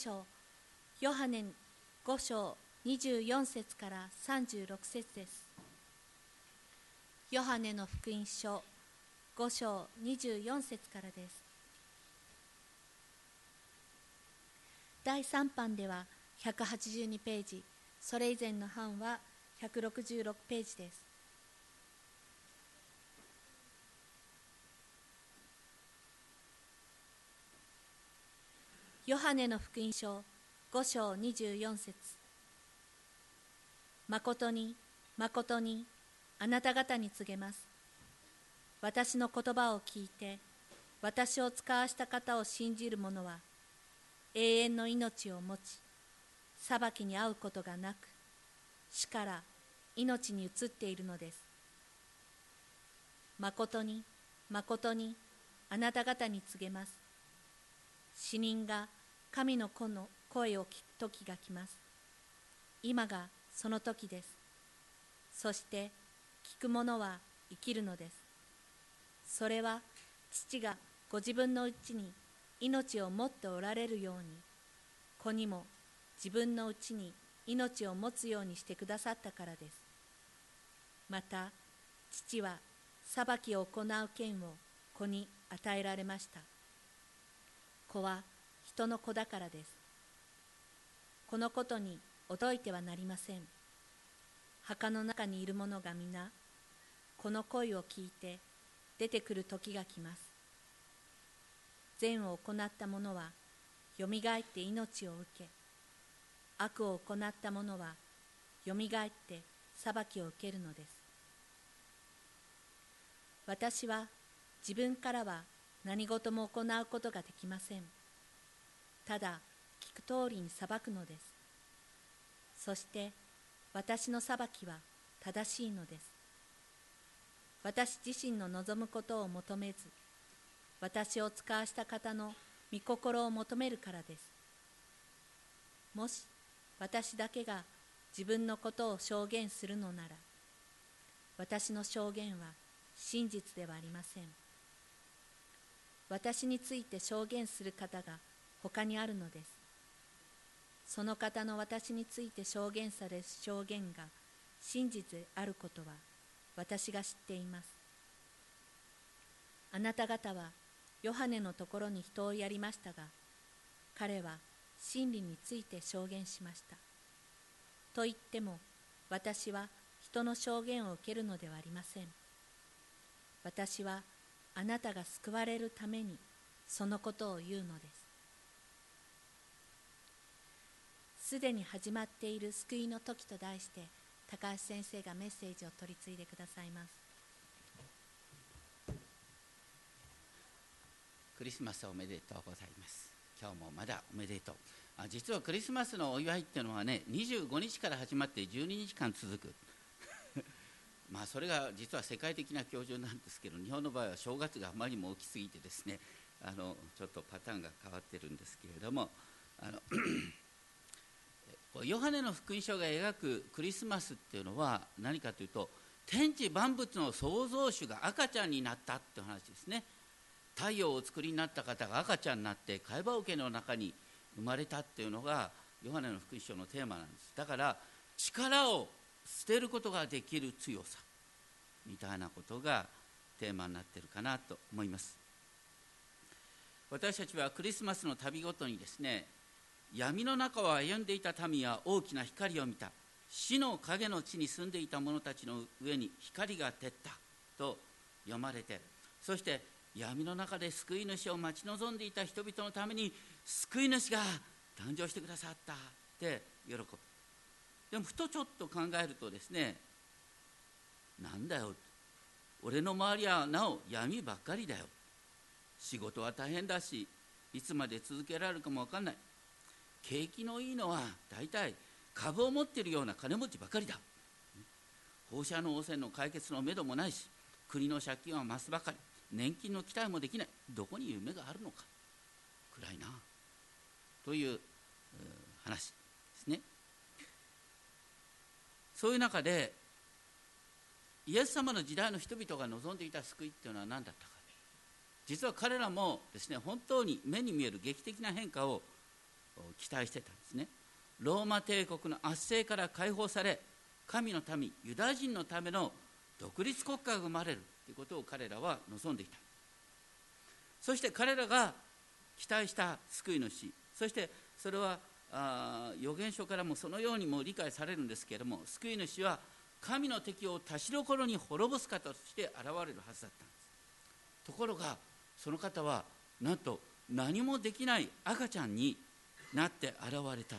書ヨハネ5章24節から36節です。ヨハネの福音書5章24節からです。第3版では182ページ。それ以前の版は166ページです。ヨハネの福音書5章24節。誠に誠にあなた方に告げます。私の言葉を聞いて私を使わした方を信じる者は永遠の命を持ち裁きに遭うことがなく死から命に移っているのです。誠に誠にあなた方に告げます。死人が神の子の声を聞く時が来ます。今がその時です。そして聞く者は生きるのです。それは父がご自分のうちに命を持っておられるように子にも自分のうちに命を持つようにしてくださったからです。また父は裁きを行う権を子に与えられました。子は人の子だからです。このことに驚いてはなりません。墓の中にいる者が皆この声を聞いて出てくる時が来ます。善を行った者はよみがえって命を受け悪を行った者はよみがえって裁きを受けるのです。私は自分からは何事も行うことができません。ただ聞く通りに裁くのです。そして私の裁きは正しいのです。私自身の望むことを求めず私を使わした方の御心を求めるからです。もし私だけが自分のことを証言するのなら私の証言は真実ではありません。私について証言する方が他にあるのです。その方の私について証言される証言が真実であることは私が知っています。あなた方はヨハネのところに人をやりましたが彼は真理について証言しました。と言っても私は人の証言を受けるのではありません。私はあなたが救われるためにそのことを言うのです。すでに始まっている救いの時と題して高橋先生がメッセージを取り次いでくださいます。クリスマスおめでとうございます。今日もまだおめでとう。あ実はクリスマスのお祝いっていうのはね25日から始まって12日間続く。まあそれが実は世界的な教授なんですけど日本の場合は正月があまりにも大きすぎてですねあのちょっとパターンが変わってるんですけれどもあのヨハネの福音書が描くクリスマスっていうのは何かというと天地万物の創造主が赤ちゃんになったって話ですね。太陽をお作りになった方が赤ちゃんになって貝羽桶の中に生まれたっていうのがヨハネの福音書のテーマなんです。だから力を捨てることができる強さ。みたいなことがテーマになってるかなと思います。私たちはクリスマスの旅ごとにですね闇の中を歩んでいた民は大きな光を見た。死の影の地に住んでいた者たちの上に光が照った。と読まれてそして闇の中で救い主を待ち望んでいた人々のために救い主が誕生してくださった。って喜ぶ。でもふとちょっと考えるとですねなんだよ。俺の周りはなお闇ばっかりだよ。仕事は大変だしいつまで続けられるかも分かんない。景気のいいのは大体株を持っているような金持ちばかりだ。放射能汚染の解決のめどもないし国の借金は増すばかり。年金の期待もできない。どこに夢があるのか。暗いな。という話ですね。そういう中でイエス様の時代の人々が望んでいた救いっていうのは何だったか。実は彼らもですね本当に目に見える劇的な変化を期待してたんですね。ローマ帝国の圧政から解放され神の民ユダヤ人のための独立国家が生まれるということを彼らは望んでいた。そして彼らが期待した救い主そしてそれはあ預言書からもそのようにも理解されるんですけれども救い主は神の敵をたしどころに滅ぼす方として現れるはずだったんです。ところがその方はなんと何もできない赤ちゃんになって現れた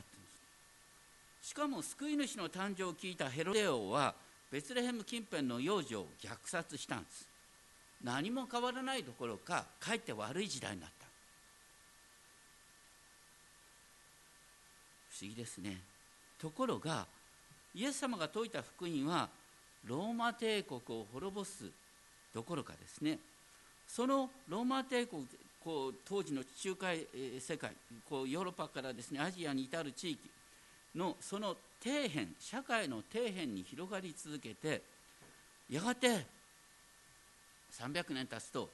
しかも救い主の誕生を聞いたヘロデ王はベツレヘム近辺の幼児を虐殺したんです。何も変わらないどころかかえって悪い時代になった。不思議ですね。ところがイエス様が説いた福音はローマ帝国を滅ぼすどころかですね。そのローマ帝国こう当時の地中海世界こうヨーロッパからですねアジアに至る地域のその底辺社会の底辺に広がり続けてやがて300年経つと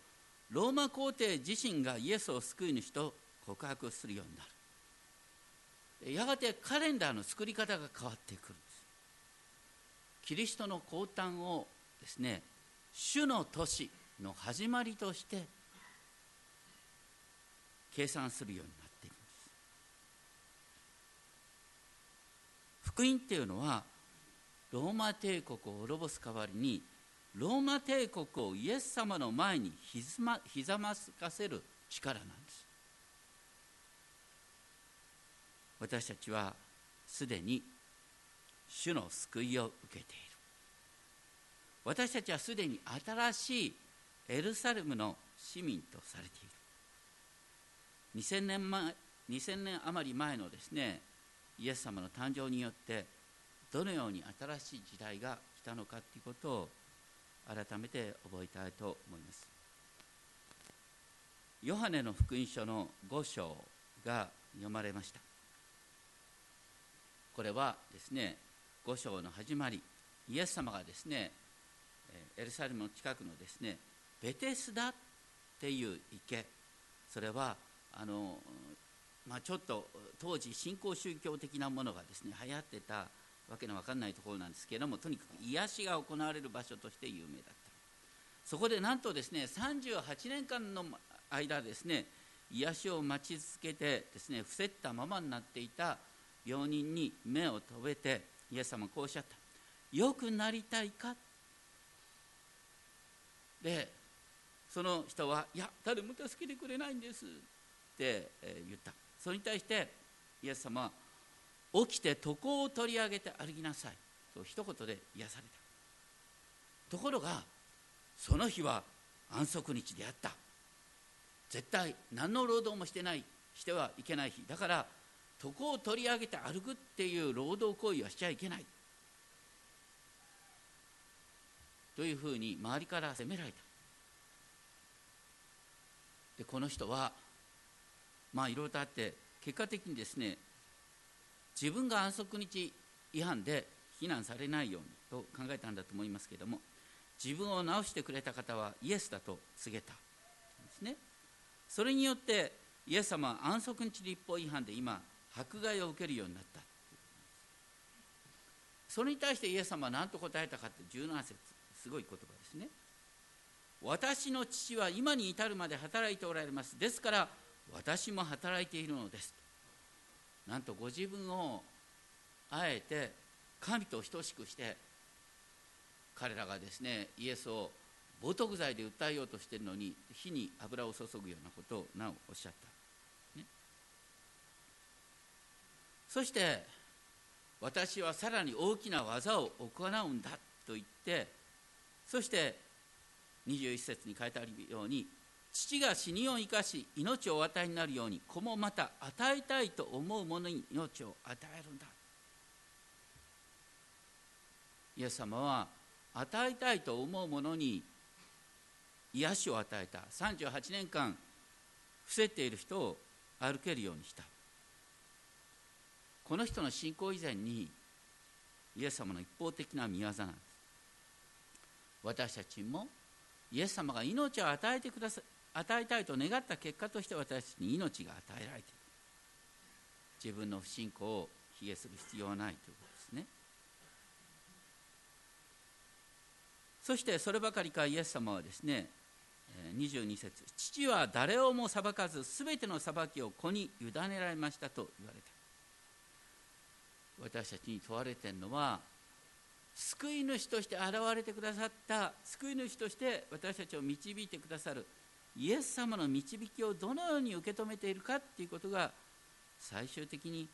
ローマ皇帝自身がイエスを救い主と告白するようになる。やがてカレンダーの作り方が変わってくるんです。キリストの降誕をですね主の年の始まりとして計算するようになっているんです。福音っていうのはローマ帝国を滅ぼす代わりにローマ帝国をイエス様の前にひざまひざまつかせる力なんです。私たちはすでに主の救いを受けている。私たちはすでに新しいエルサレムの市民とされている。2000年前2000年余り前のですねイエス様の誕生によってどのように新しい時代が来たのかということを改めて覚えたいと思います。ヨハネの福音書の5章が読まれました。これはですね5章の始まりイエス様がですねエルサレムの近くのですねベテスダっていう池それはあの、まあ、ちょっと当時新興宗教的なものがですね流行ってたわけのわかんないところなんですけれどもとにかく癒しが行われる場所として有名だった。そこでなんとですね38年間の間ですね癒しを待ち続けてですね伏せったままになっていた病人に目を留めてイエス様こうおっしゃった「よくなりたいか?」でその人は「いや誰も助けてくれないんです」って言った。それに対してイエス様は「起きて床を取り上げて歩きなさい」と一言で癒された。ところがその日は安息日であった。絶対何の労働もしてないしてはいけない日。だから床を取り上げて歩くっていう労働行為はしちゃいけない。というふうに周りから責められた。でこの人はまあいろいろとあって結果的にですね自分が安息日違反で非難されないようにと考えたんだと思いますけれども自分を治してくれた方はイエスだと告げたですね。それによってイエス様は安息日立法違反で今迫害を受けるようになった。それに対してイエス様は何と答えたかって17節すごい言葉ですね。私の父は今に至るまで働いておられます。ですから私も働いているのです。なんとご自分をあえて神と等しくして彼らがですねイエスを冒涜罪で訴えようとしているのに火に油を注ぐようなことをなおおっしゃった、ね、そして私はさらに大きな技を行うんだと言ってそして21節に書いてあるように父が死にを生かし命をお与えになるように子もまた与えたいと思う者に命を与えるんだ。イエス様は与えたいと思う者に癒しを与えた。38年間伏せている人を歩けるようにした。この人の信仰以前にイエス様の一方的な見業なんです。私たちもイエス様が命を与えてくださ与えたいと願った結果として私たちに命が与えられている。自分の不信仰を卑下する必要はないということですね。そしてそればかりかイエス様はですね22節父は誰をも裁かず全ての裁きを子に委ねられましたと言われた。私たちに問われているのは救い主として現れてくださった救い主として私たちを導いてくださるイエス様の導きをどのように受け止めているかっていうことが最終的に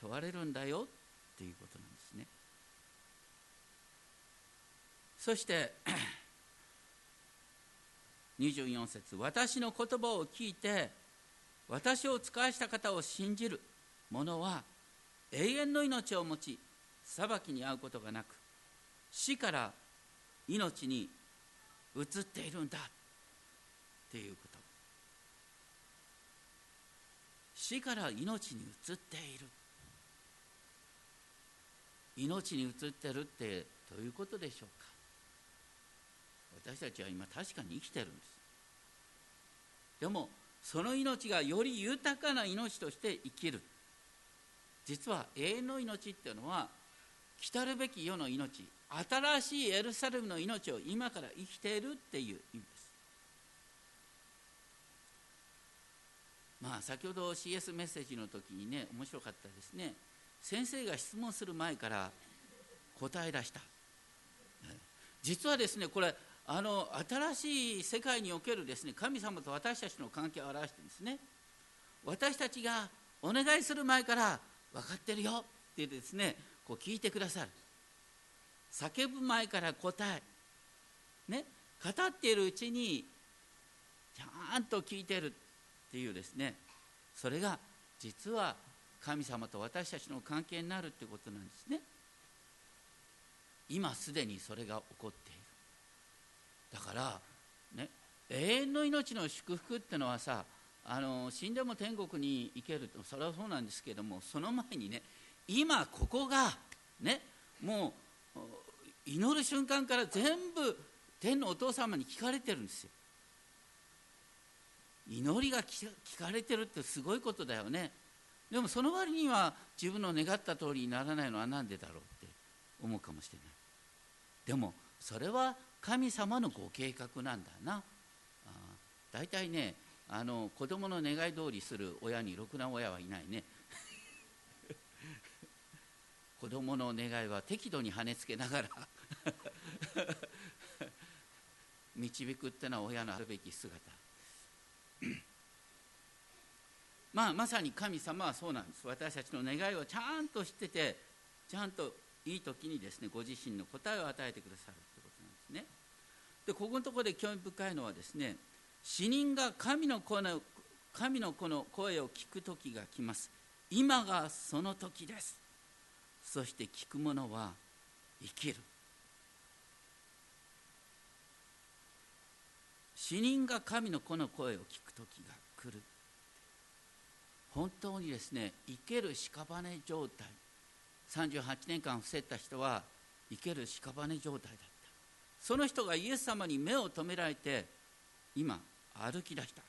問われるんだよっていうことなんですね。そして 24節私の言葉を聞いて私を使わした方を信じる者は永遠の命を持ち裁きに遭うことがなく死から命に移っているんだ。っていうこと。死から命に移っている。命に移ってるってどういうことでしょうか。私たちは今確かに生きてるんです。でもその命がより豊かな命として生きる。実は永遠の命っていうのは来るべき世の命新しいエルサレムの命を今から生きているっていう意味。まあ先ほど CS メッセージの時にね面白かったですね。先生が質問する前から答え出した。実はですねこれあの新しい世界におけるですね神様と私たちの関係を表してですね私たちがお願いする前から分かってるよってですねこう聞いてくださる。叫ぶ前から答え。ね。語っているうちにちゃんと聞いてる。っていうですねそれが実は神様と私たちの関係になるってことなんですね。今すでにそれが起こっている。だからね永遠の命の祝福ってのはさあの死んでも天国に行けるとそれはそうなんですけどもその前にね今ここがねもう祈る瞬間から全部天のお父様に聞かれてるんですよ。祈りが聞かれてるってすごいことだよね。でもその割には自分の願った通りにならないのは何でだろうって思うかもしれない。でもそれは神様のご計画なんだな。大体ねあの子供の願い通りする親にろくな親はいないね。子供の願いは適度に跳ねつけながら 導くってのは親のあるべき姿。まあまさに神様はそうなんです。私たちの願いをちゃんと知っててちゃんといい時にですねご自身の答えを与えてくださるということなんですね。でここのところで興味深いのはですね死人が神の子の神の子の声を聞く時が来ます。今がその時です。そして聞く者は生きる。死人が神の子の声を聞く時が来る。本当にですね生ける屍状態。38年間伏せた人は生ける屍状態だった。その人がイエス様に目を留められて今歩き出した。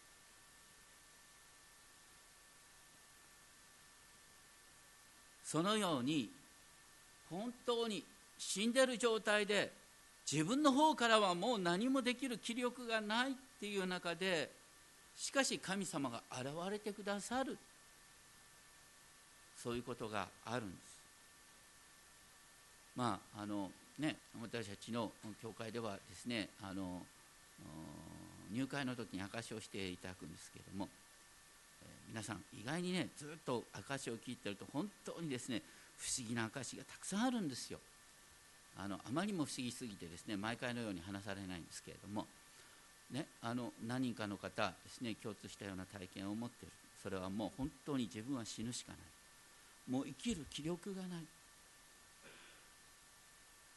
そのように本当に死んでる状態で自分の方からはもう何もできる気力がないっていう中でしかし神様が現れてくださる。そういうことがあるんです。まああのね私たちの教会ではですねあの入会の時に証しをしていただくんですけれども、えー、皆さん意外にねずっと証しを聞いてると本当にですね不思議な証しがたくさんあるんですよ。あのあまりも不思議すぎてですね毎回のように話されないんですけれども、ね、あの何人かの方ですね共通したような体験を持っている。それはもう本当に自分は死ぬしかない。もう生きる気力がない。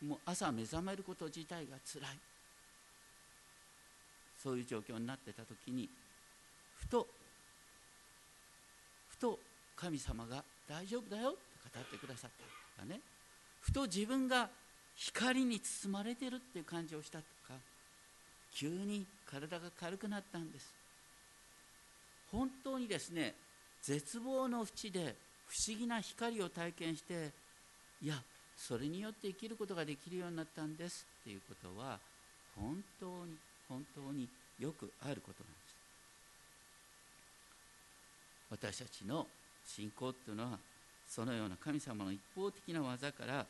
もう朝目覚めること自体がつらい。そういう状況になってた時にふとふと神様が「大丈夫だよ」って語ってくださったね。ふと自分が光に包まれてるっていう感じをしたとか急に体が軽くなったんです。本当にですね絶望の淵で不思議な光を体験していやそれによって生きることができるようになったんですっていうことは本当に本当によくあることなんです。私たちの信仰っていうのはそのような神様の一方的な技から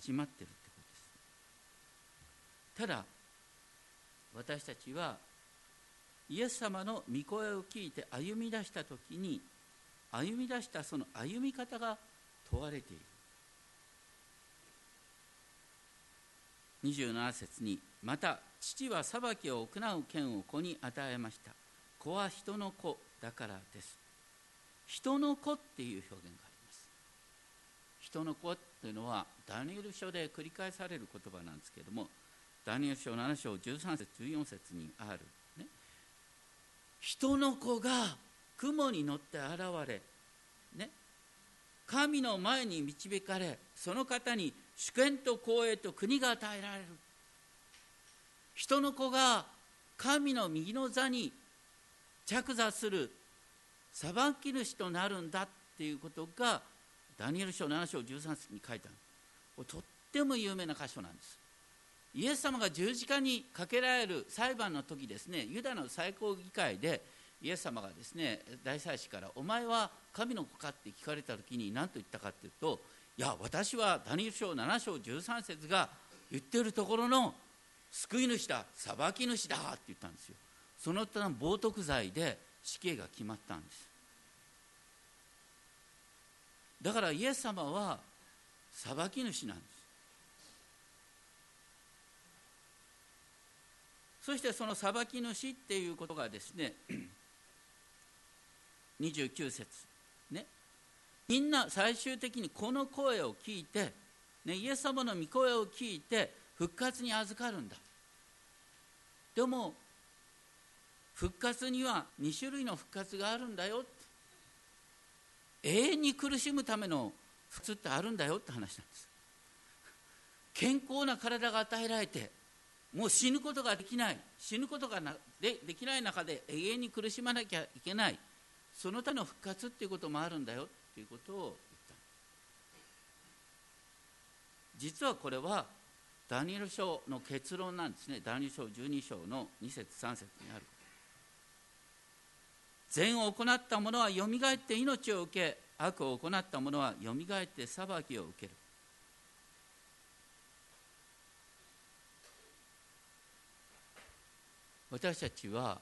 始まってるってことです。ただ私たちはイエス様の御声を聞いて歩み出した時に歩み出したその歩み方が問われている。27節にまた父は裁きを行う権を子に与えました。子は人の子だからです。人の子っていう表現が人の子っていうのはダニエル書で繰り返される言葉なんですけれどもダニエル書7章13節14節にある、ね、人の子が雲に乗って現れ、ね、神の前に導かれその方に主権と光栄と国が与えられる。人の子が神の右の座に着座する裁き主となるんだっていうことがダニエル書7章13節に書いてあるとっても有名な箇所なんです。イエス様が十字架にかけられる裁判の時ですねユダの最高議会でイエス様がですね大祭司から「お前は神の子か?」って聞かれた時に何と言ったかっていうといや私はダニエル書7章13節が言ってるところの救い主だ裁き主だって言ったんですよ。その他冒涜罪で死刑が決まったんです。だからイエス様は裁き主なんです。そしてその裁き主っていうことがですね 29節ね。みんな最終的にこの声を聞いて、ね、イエス様の御声を聞いて復活に預かるんだ。でも復活には2種類の復活があるんだよ永遠に苦しむための復活ってあるんだよって話なんです。健康な体が与えられてもう死ぬことができない死ぬことがでできない中で永遠に苦しまなきゃいけないその他の復活っていうこともあるんだよということを言った。実はこれはダニエル書の結論なんですね。ダニエル書12章の2節3節にある善を行った者はよみがえって命を受け悪を行った者はよみがえって裁きを受ける。私たちは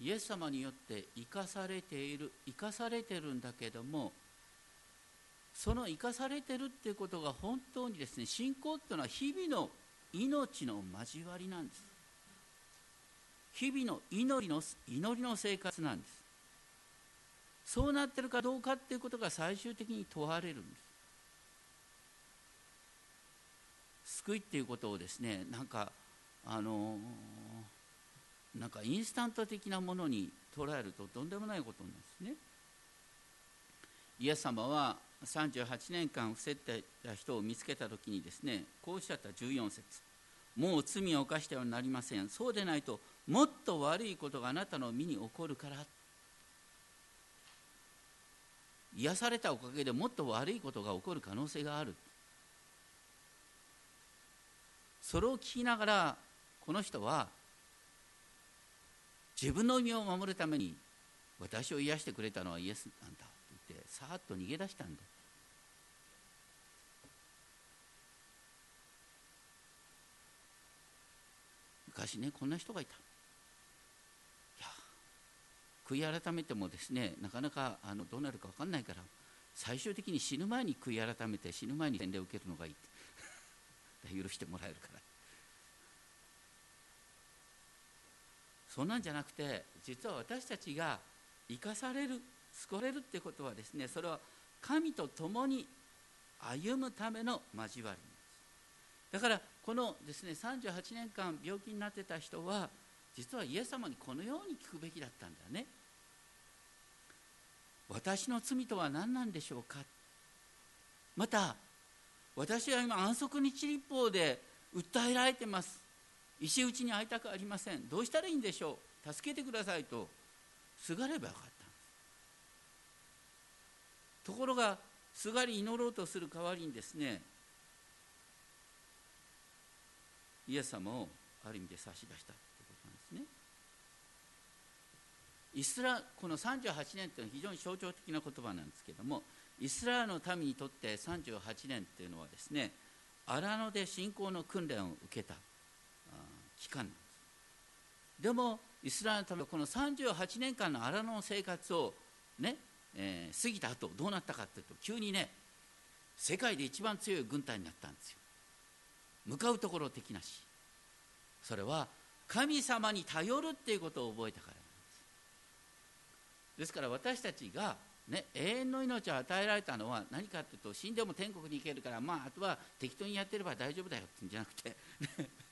イエス様によって生かされている生かされてるんだけどもその生かされてるっていうことが本当にですね信仰っていうのは日々の命の交わりなんです。日々の祈りの祈りの生活なんです。そうなってるかどうかっていうことが最終的に問われるんです。救いっていうことをですねなんかあのなんかインスタント的なものに捉えるととんでもないことなんですね。イエス様は38年間伏せてた人を見つけた時にですねこうおっしゃった14節。もう罪を犯してはなりません。そうでないともっと悪いことがあなたの身に起こるから。癒されたおかげでもっと悪いことが起こる可能性がある。それを聞きながらこの人は自分の身を守るために私を癒してくれたのはイエスなんだと言ってさーっと逃げ出したんだ。昔ねこんな人がいた。悔い改めてもですねなかなかあのどうなるか分かんないから最終的に死ぬ前に悔い改めて死ぬ前に洗礼を受けるのがいいって許してもらえるから。そんなんじゃなくて実は私たちが生かされる救われるってことはですねそれは神と共に歩むための交わりだからこのですね38年間病気になってた人は実はイエス様にこのように聞くべきだったんだよね。私の罪とは何なんでしょうか？また私は今安息日立法で訴えられてます。石打ちに会いたくありません。どうしたらいいんでしょう？助けてくださいとすがればよかったところがすがり祈ろうとする代わりにですねイエス様をある意味で差し出したということなんですねイスラこの38年というのは非常に象徴的な言葉なんですけれどもイスラエルの民にとって38年というのはですね荒野で信仰の訓練を受けた期間なんです。でもイスラエルのためこの38年間の荒野の生活をね、えー、過ぎた後どうなったかというと急にね世界で一番強い軍隊になったんですよ。向かうところ的なし。それは神様に頼るっていうことを覚えたから。ですから私たちがね、永遠の命を与えられたのは何かというと死んでも天国に行けるから、まあ、あとは適当にやってれば大丈夫だよってんじゃなくて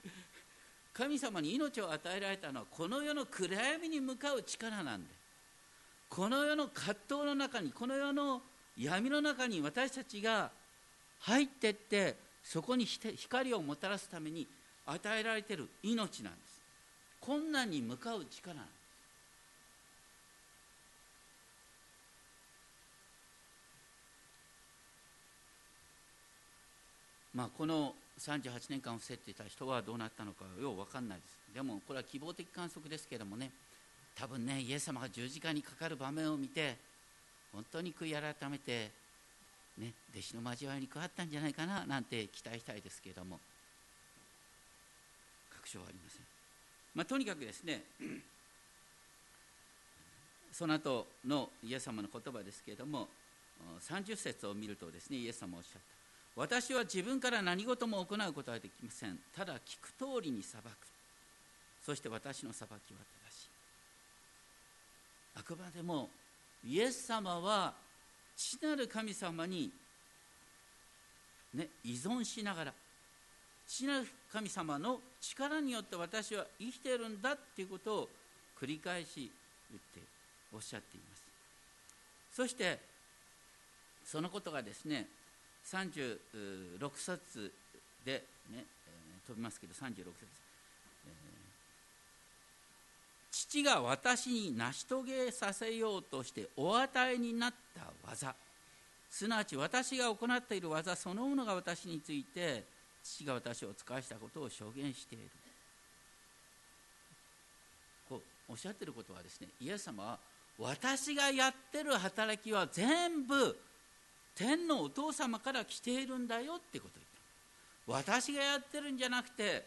神様に命を与えられたのはこの世の暗闇に向かう力なんでこの世の葛藤の中にこの世の闇の中に私たちが入ってってそこに光をもたらすために与えられている命なんです。困難に向かう力なんです。まあ、この38年間を伏せていた人はどうなったのかよう分かんないです。でもこれは希望的観測ですけどもね多分ねイエス様が十字架にかかる場面を見て本当に悔い改めて、ね、弟子の交わりに加わったんじゃないかななんて期待したいですけども確証はありません、まあ、とにかくですね その後のイエス様の言葉ですけれども30節を見るとですねイエス様おっしゃった。私は自分から何事も行うことはできません。ただ聞く通りに裁く。そして私の裁きは正しい。あくまでもイエス様は父なる神様に、ね、依存しながら父なる神様の力によって私は生きているんだっていうことを繰り返し言っておっしゃっています。そしてそのことがですね36冊でね、飛びますけど36節、えー、父が私に成し遂げさせようとしてお与えになった技。すなわち私が行っている技そのものが私について父が私を使わしたことを証言している。こうおっしゃってることはですねイエス様は私がやってる働きは全部天のお父様から来ているんだよってこと言った。私がやってるんじゃなくて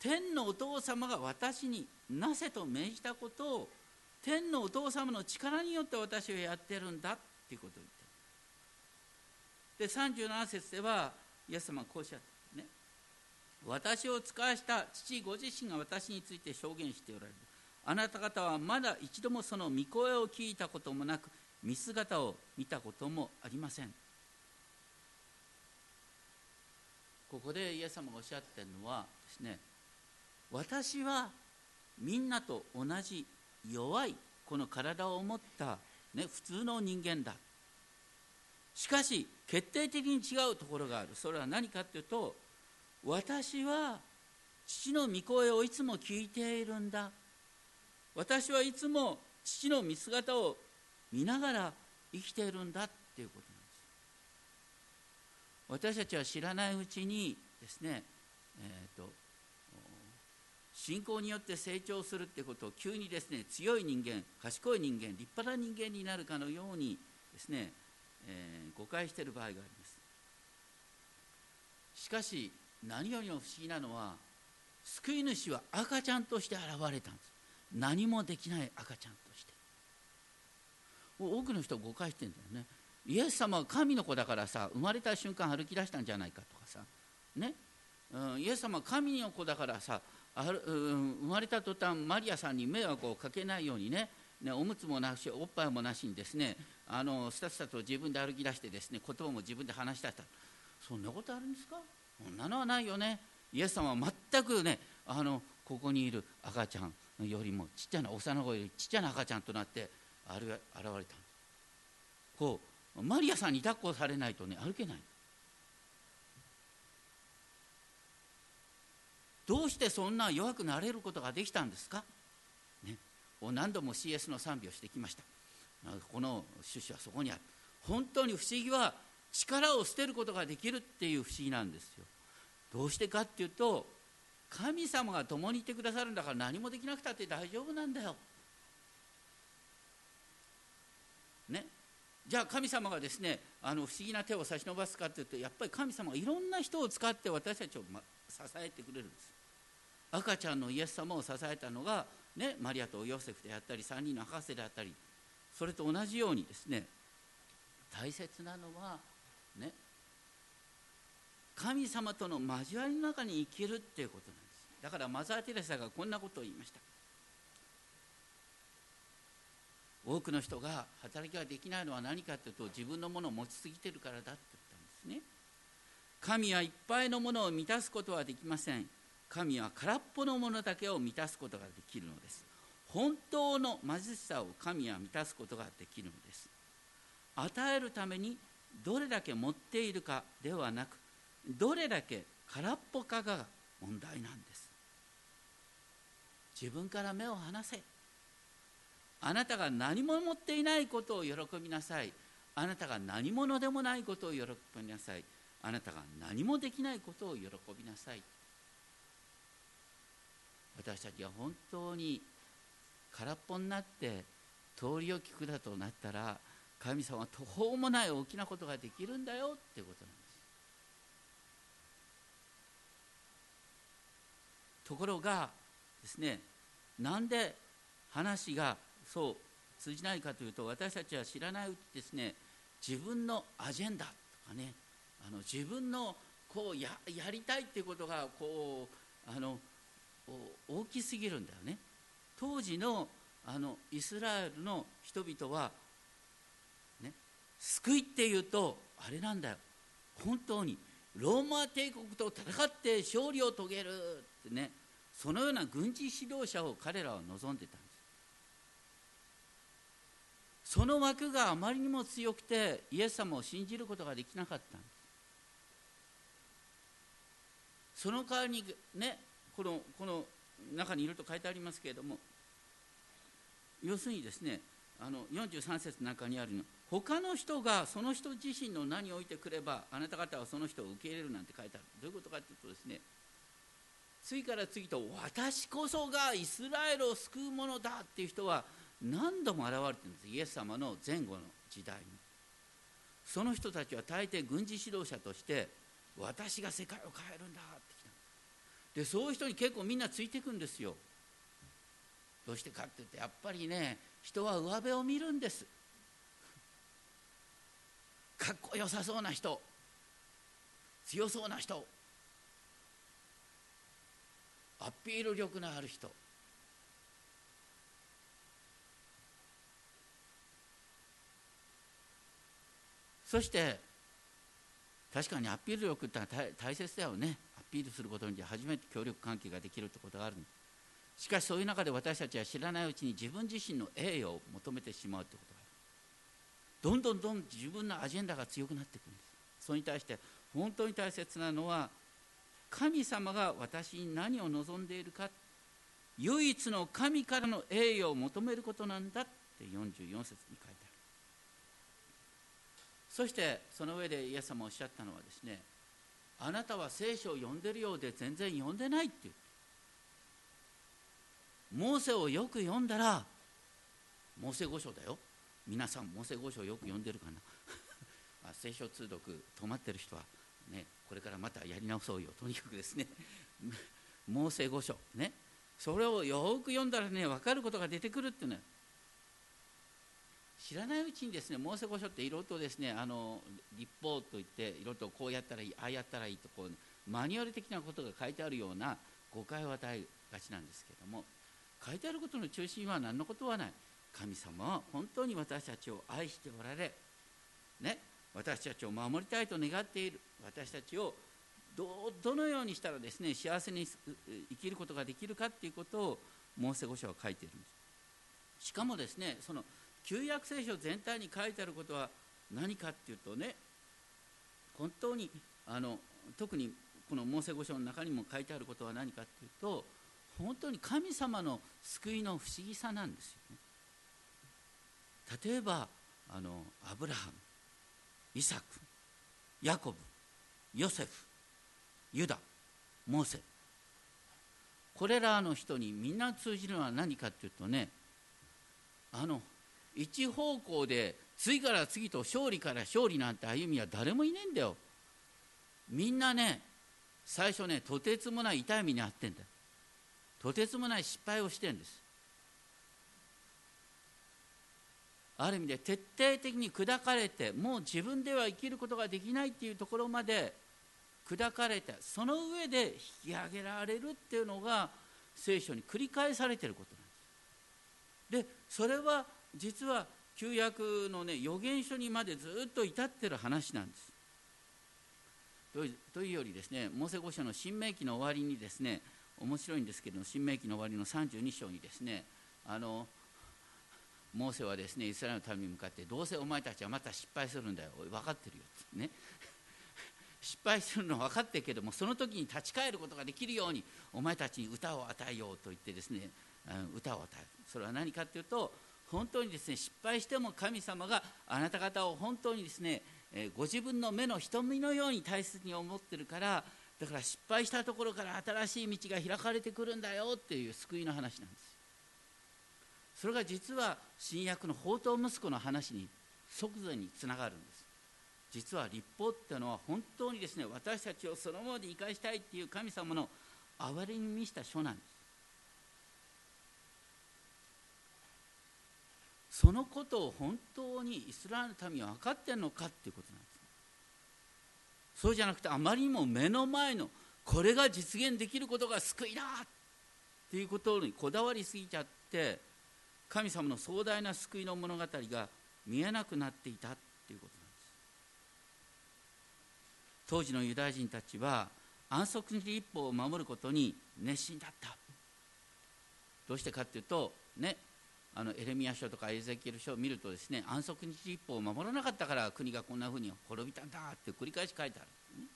天のお父様が私になせと命じたことを天のお父様の力によって私はやってるんだっていうことを言ってで37節ではイエス様はこうおっしゃった。ね私を使わした父ご自身が私について証言しておられる。あなた方はまだ一度もその御声を聞いたこともなく見姿を見たこともありません。ここでイエス様がおっしゃってるのはですね私はみんなと同じ弱いこの体を持った、ね、普通の人間だ。しかし決定的に違うところがある。それは何かというと私は父の御声をいつも聞いているんだ。私はいつも父の見姿を見ながら生きているんだっていうことなんです。私たちは知らないうちにですね、えーと、信仰によって成長するってことを急にですね強い人間賢い人間立派な人間になるかのようにですね、えー、誤解している場合があります。しかし何よりも不思議なのは救い主は赤ちゃんとして現れたんです。何もできない赤ちゃんとして。多くの人は誤解してるんだよね。イエス様は神の子だからさ生まれた瞬間歩き出したんじゃないかとかさね、うん、イエス様は神の子だからさある、うん、生まれた途端マリアさんに迷惑をかけないようにね。ねおむつもなしおっぱいもなしにですねあのスタスタと自分で歩き出してですね言葉も自分で話し出した。そんなことあるんですか？そんなのはないよね。イエス様は全くねあのここにいる赤ちゃんよりもちっちゃな幼子よりちっちゃな赤ちゃんとなって現れたこうマリアさんに抱っこされないとね歩けないどうしてそんな弱くなれることができたんですか、ね、何度も CS の賛美をしてきました。この趣旨はそこにある。本当に不思議は力を捨てることができるっていう不思議なんですよ。どうしてかっていうと神様が共にいてくださるんだから何もできなくたって大丈夫なんだよ。ね。じゃあ神様がですねあの不思議な手を差し伸ばすかっていうとやっぱり神様がいろんな人を使って私たちを、ま、支えてくれるんです。赤ちゃんのイエス様を支えたのが、ね、マリアとヨセフであったり3人の博士であったりそれと同じようにですね大切なのはね神様との交わりの中に生きるっていうことなんです。だからマザー・テレサがこんなことを言いました。多くの人が働きができないのは何かというと自分のものを持ちすぎてるからだって言ったんですね。神はいっぱいのものを満たすことはできません。神は空っぽのものだけを満たすことができるのです。本当の貧しさを神は満たすことができるのです。与えるためにどれだけ持っているかではなくどれだけ空っぽかが問題なんです。自分から目を離せ。あなたが何も持っていないことを喜びなさい。あなたが何者でもないことを喜びなさい。あなたが何もできないことを喜びなさい。私たちは本当に空っぽになって通りを聞くだとなったら神様は途方もない大きなことができるんだよっていうことなんです。ところがですねなんで話がそう通じないかというと私たちは知らないうちですね自分のアジェンダとかねあの自分のこうややりたいっていうことがこうあの大きすぎるんだよね。当時のあのイスラエルの人々は、ね、救いっていうとあれなんだよ。本当にローマ帝国と戦って勝利を遂げるってねそのような軍事指導者を彼らは望んでた。その枠があまりにも強くてイエス様を信じることができなかった。んですその代わりにねこのこの中にいると書いてありますけれども要するにですねあの43節の中にあるの他の人がその人自身の名においてくればあなた方はその人を受け入れるなんて書いてある。どういうことかというとですね次から次と私こそがイスラエルを救うものだっていう人は何度も現れてるんですイエス様の前後の時代に。その人たちは大抵軍事指導者として私が世界を変えるんだって来たでそういう人に結構みんなついていくんですよ。どうしてかって言ってやっぱりね人は上辺を見るんです。かっこよさそうな人。強そうな人。アピール力のある人。そして確かにアピール力ってのは大切だよね。アピールすることに初めて協力関係ができるってことがある。しかしそういう中で私たちは知らないうちに自分自身の栄誉を求めてしまうってことがある。どんどんどん自分のアジェンダが強くなっていくんです。それに対して本当に大切なのは神様が私に何を望んでいるか。唯一の神からの栄誉を求めることなんだって44節に書いてある。そしてその上でイエス様おっしゃったのはですねあなたは聖書を読んでるようで全然読んでないって言ってモーセをよく読んだらモーセ五章だよ。皆さんモーセ五章よく読んでるかな？聖書通読止まってる人はねこれからまたやり直そうよ。とにかくですね。モーセ五章ね。それをよく読んだらね分かることが出てくるっていうのは知らないうちにですねモーセ五書っていろいろとですねあの立法といっていろいろとこうやったらいいああやったらいいとこうマニュアル的なことが書いてあるような誤解を与えがちなんですけれども書いてあることの中心は何のことはない。神様は本当に私たちを愛しておられ、ね、私たちを守りたいと願っている。私たちをどどのようにしたらですね幸せに生きることができるかっていうことをモーセ五書は書いているんです。しかもですねその旧約聖書全体に書いてあることは何かっていうとね本当にあの特にこのモーセ五書の中にも書いてあることは何かっていうと本当に神様の救いの不思議さなんですよね。例えばあのアブラハムイサクヤコブヨセフユダモーセこれらの人にみんな通じるのは何かっていうとねあの一方向で次から次と勝利から勝利なんて歩みは誰もいないんだよ。みんなね最初ねとてつもない痛い目に遭ってんだ。とてつもない失敗をしてんです。ある意味で徹底的に砕かれてもう自分では生きることができないっていうところまで砕かれてその上で引き上げられるっていうのが聖書に繰り返されていることなんです。でそれは実は旧約のね預言書にまでずっと至ってる話なんです。というよりですねモーセ五書の新明記の終わりにですね面白いんですけれども新明記の終わりの32章にですねあのモーセはですねイスラエルの民に向かってどうせお前たちはまた失敗するんだよ。分かってるよ。ってね。失敗するのは分かってるけどもその時に立ち返ることができるようにお前たちに歌を与えようと言ってですね歌を与える。それは何かというと本当にですね失敗しても神様があなた方を本当にですねご自分の目の瞳のように大切に思ってるからだから失敗したところから新しい道が開かれてくるんだよっていう救いの話なんです。それが実は新約の宝刀息子の話に即座につながるんです。実は立法っていうのは本当にですね私たちをそのままで生かしたいっていう神様の憐れに満ちた書なんです。そのことを本当にイスラエルの民は分かってんのかっていうことなんです。そうじゃなくてあまりにも目の前のこれが実現できることが救いだっていうことにこだわりすぎちゃって神様の壮大な救いの物語が見えなくなっていたっていうことなんです。当時のユダヤ人たちは安息日一法を守ることに熱心だった。どうしてかっていうとねあのエレミア書とかエゼキエル書を見るとですね安息日一法を守らなかったから国がこんなふうに滅びたんだって繰り返し書いてある、ね、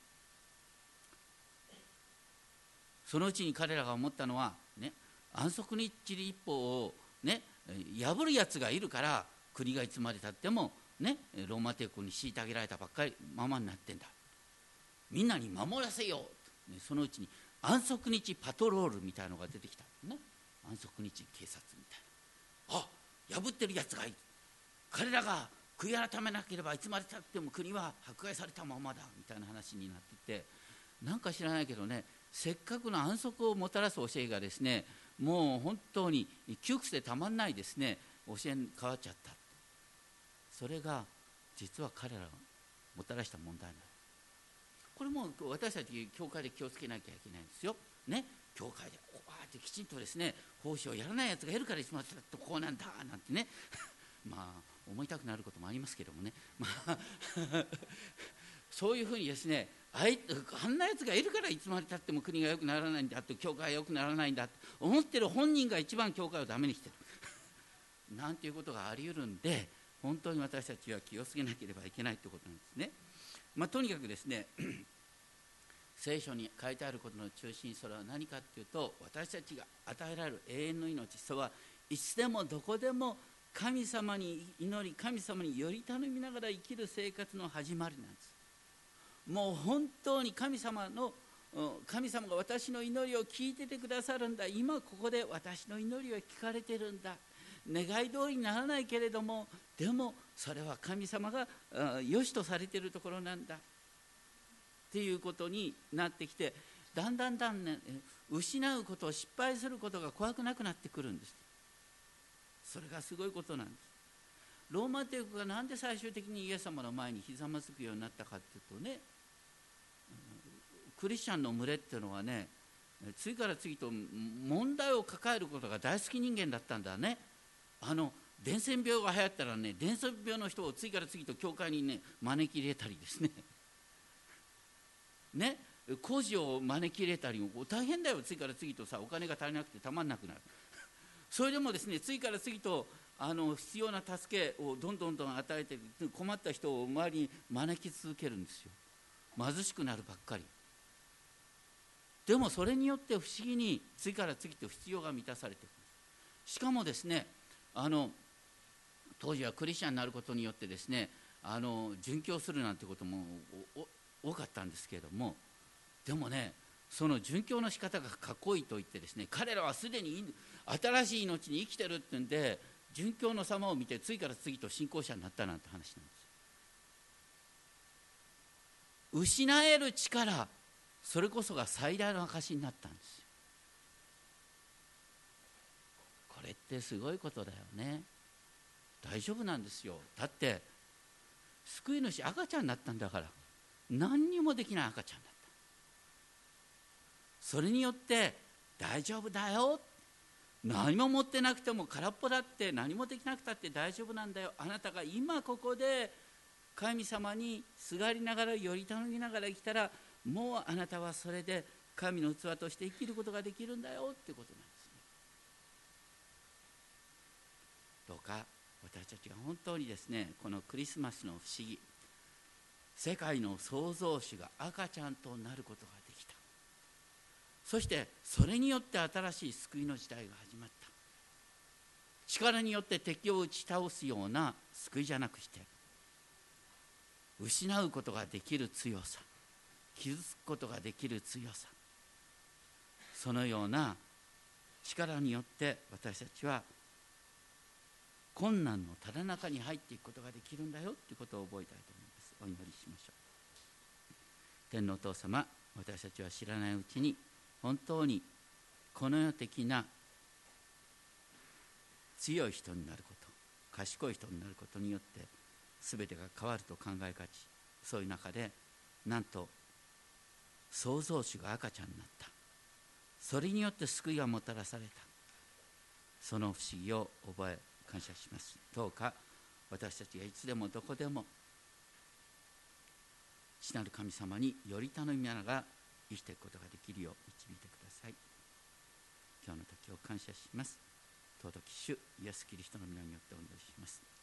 そのうちに彼らが思ったのはね安息日一法をね破るやつがいるから国がいつまでたってもねローマ帝国に虐げられたばっかりままになってんだ。みんなに守らせよう、ね、そのうちに安息日パトロールみたいのが出てきたね。安息日警察みたいな。破ってるやつがいる。彼らが悔い改めなければいつまでたっても国は迫害されたままだみたいな話になっていてなんか知らないけどねせっかくの安息をもたらす教えがですねもう本当に窮屈でたまんないですね教えに変わっちゃった。それが実は彼らがもたらした問題なんこれも私たち教会で気をつけなきゃいけないんですよ。ね、教会でこうやってきちんとですね奉仕をやらないやつがいるからいつまでとこうなんだなんてね。まあ思いたくなることもありますけどもね、まあそういうふうにですねあいあんなやつがいるからいつまでたっても国が良くならないんだと教会が良くならないんだと思ってる本人が一番教会をダメにしてる。なんていうことがあり得るんで本当に私たちは気をつけなければいけないということなんですね。まあ、とにかくですね聖書に書いてあることの中心それは何かっていうと私たちが与えられる永遠の命それはいつでもどこでも神様に祈り神様により頼みながら生きる生活の始まりなんです。もう本当に神様の神様が私の祈りを聞いててくださるんだ。今ここで私の祈りは聞かれてるんだ。願い通りにならないけれどもでもそれは神様が良しとされてるところなんだ。っていうことになってきてだんだんだんね失うこと失敗することが怖くなくなってくるんです。それがすごいことなんです。ローマ帝国がなんで最終的にイエス様の前にひざまずくようになったかっていうとねクリスチャンの群れっていうのはね次から次と問題を抱えることが大好き人間だったんだね。あの伝染病が流行ったらね伝染病の人を次から次と教会にね招き入れたりですね。ね工事を招き入れたりも大変だよ。次から次とさお金が足りなくてたまんなくなる。それでもですね次から次とあの必要な助けをどんどんどん与えて困った人を周りに招き続けるんですよ。貧しくなるばっかり。でもそれによって不思議に次から次と必要が満たされていくしかもですねあの当時はクリスチャンになることによってですねあの殉教するなんてことも多かったんですけれどもでもねその殉教の仕方がかっこいいと言ってですね彼らはすでに新しい命に生きてるってんで殉教の様を見て次から次と信仰者になったなんて話なんです。失える力それこそが最大の証になったんです。よこれってすごいことだよね。大丈夫なんですよ。だって救い主赤ちゃんになったんだから。何にもできない赤ちゃんだった。それによって大丈夫だよ。何も持ってなくても空っぽだって何もできなくたって大丈夫なんだよ。あなたが今ここで神様にすがりながらより頼みながら生きたらもうあなたはそれで神の器として生きることができるんだよ。ってことなんですね。どうか私たちが本当にですねこのクリスマスの不思議。世界の創造主が赤ちゃんとなることができた。そしてそれによって新しい救いの時代が始まった。力によって敵を打ち倒すような救いじゃなくして失うことができる強さ傷つくことができる強さそのような力によって私たちは困難のただ中に入っていくことができるんだよということを覚えたいと思います。お祈りしましょう。天皇お父様私たちは知らないうちに本当にこの世的な強い人になること賢い人になることによって全てが変わると考えがち。そういう中でなんと創造主が赤ちゃんになった。それによって救いがもたらされた。その不思議を覚え感謝します。どうか私たちがいつでもどこでも父なる神様により頼みながら生きていくことができるよう導いてください。今日の時を感謝します。尊き主イエス・キリストの皆によってお祈りします。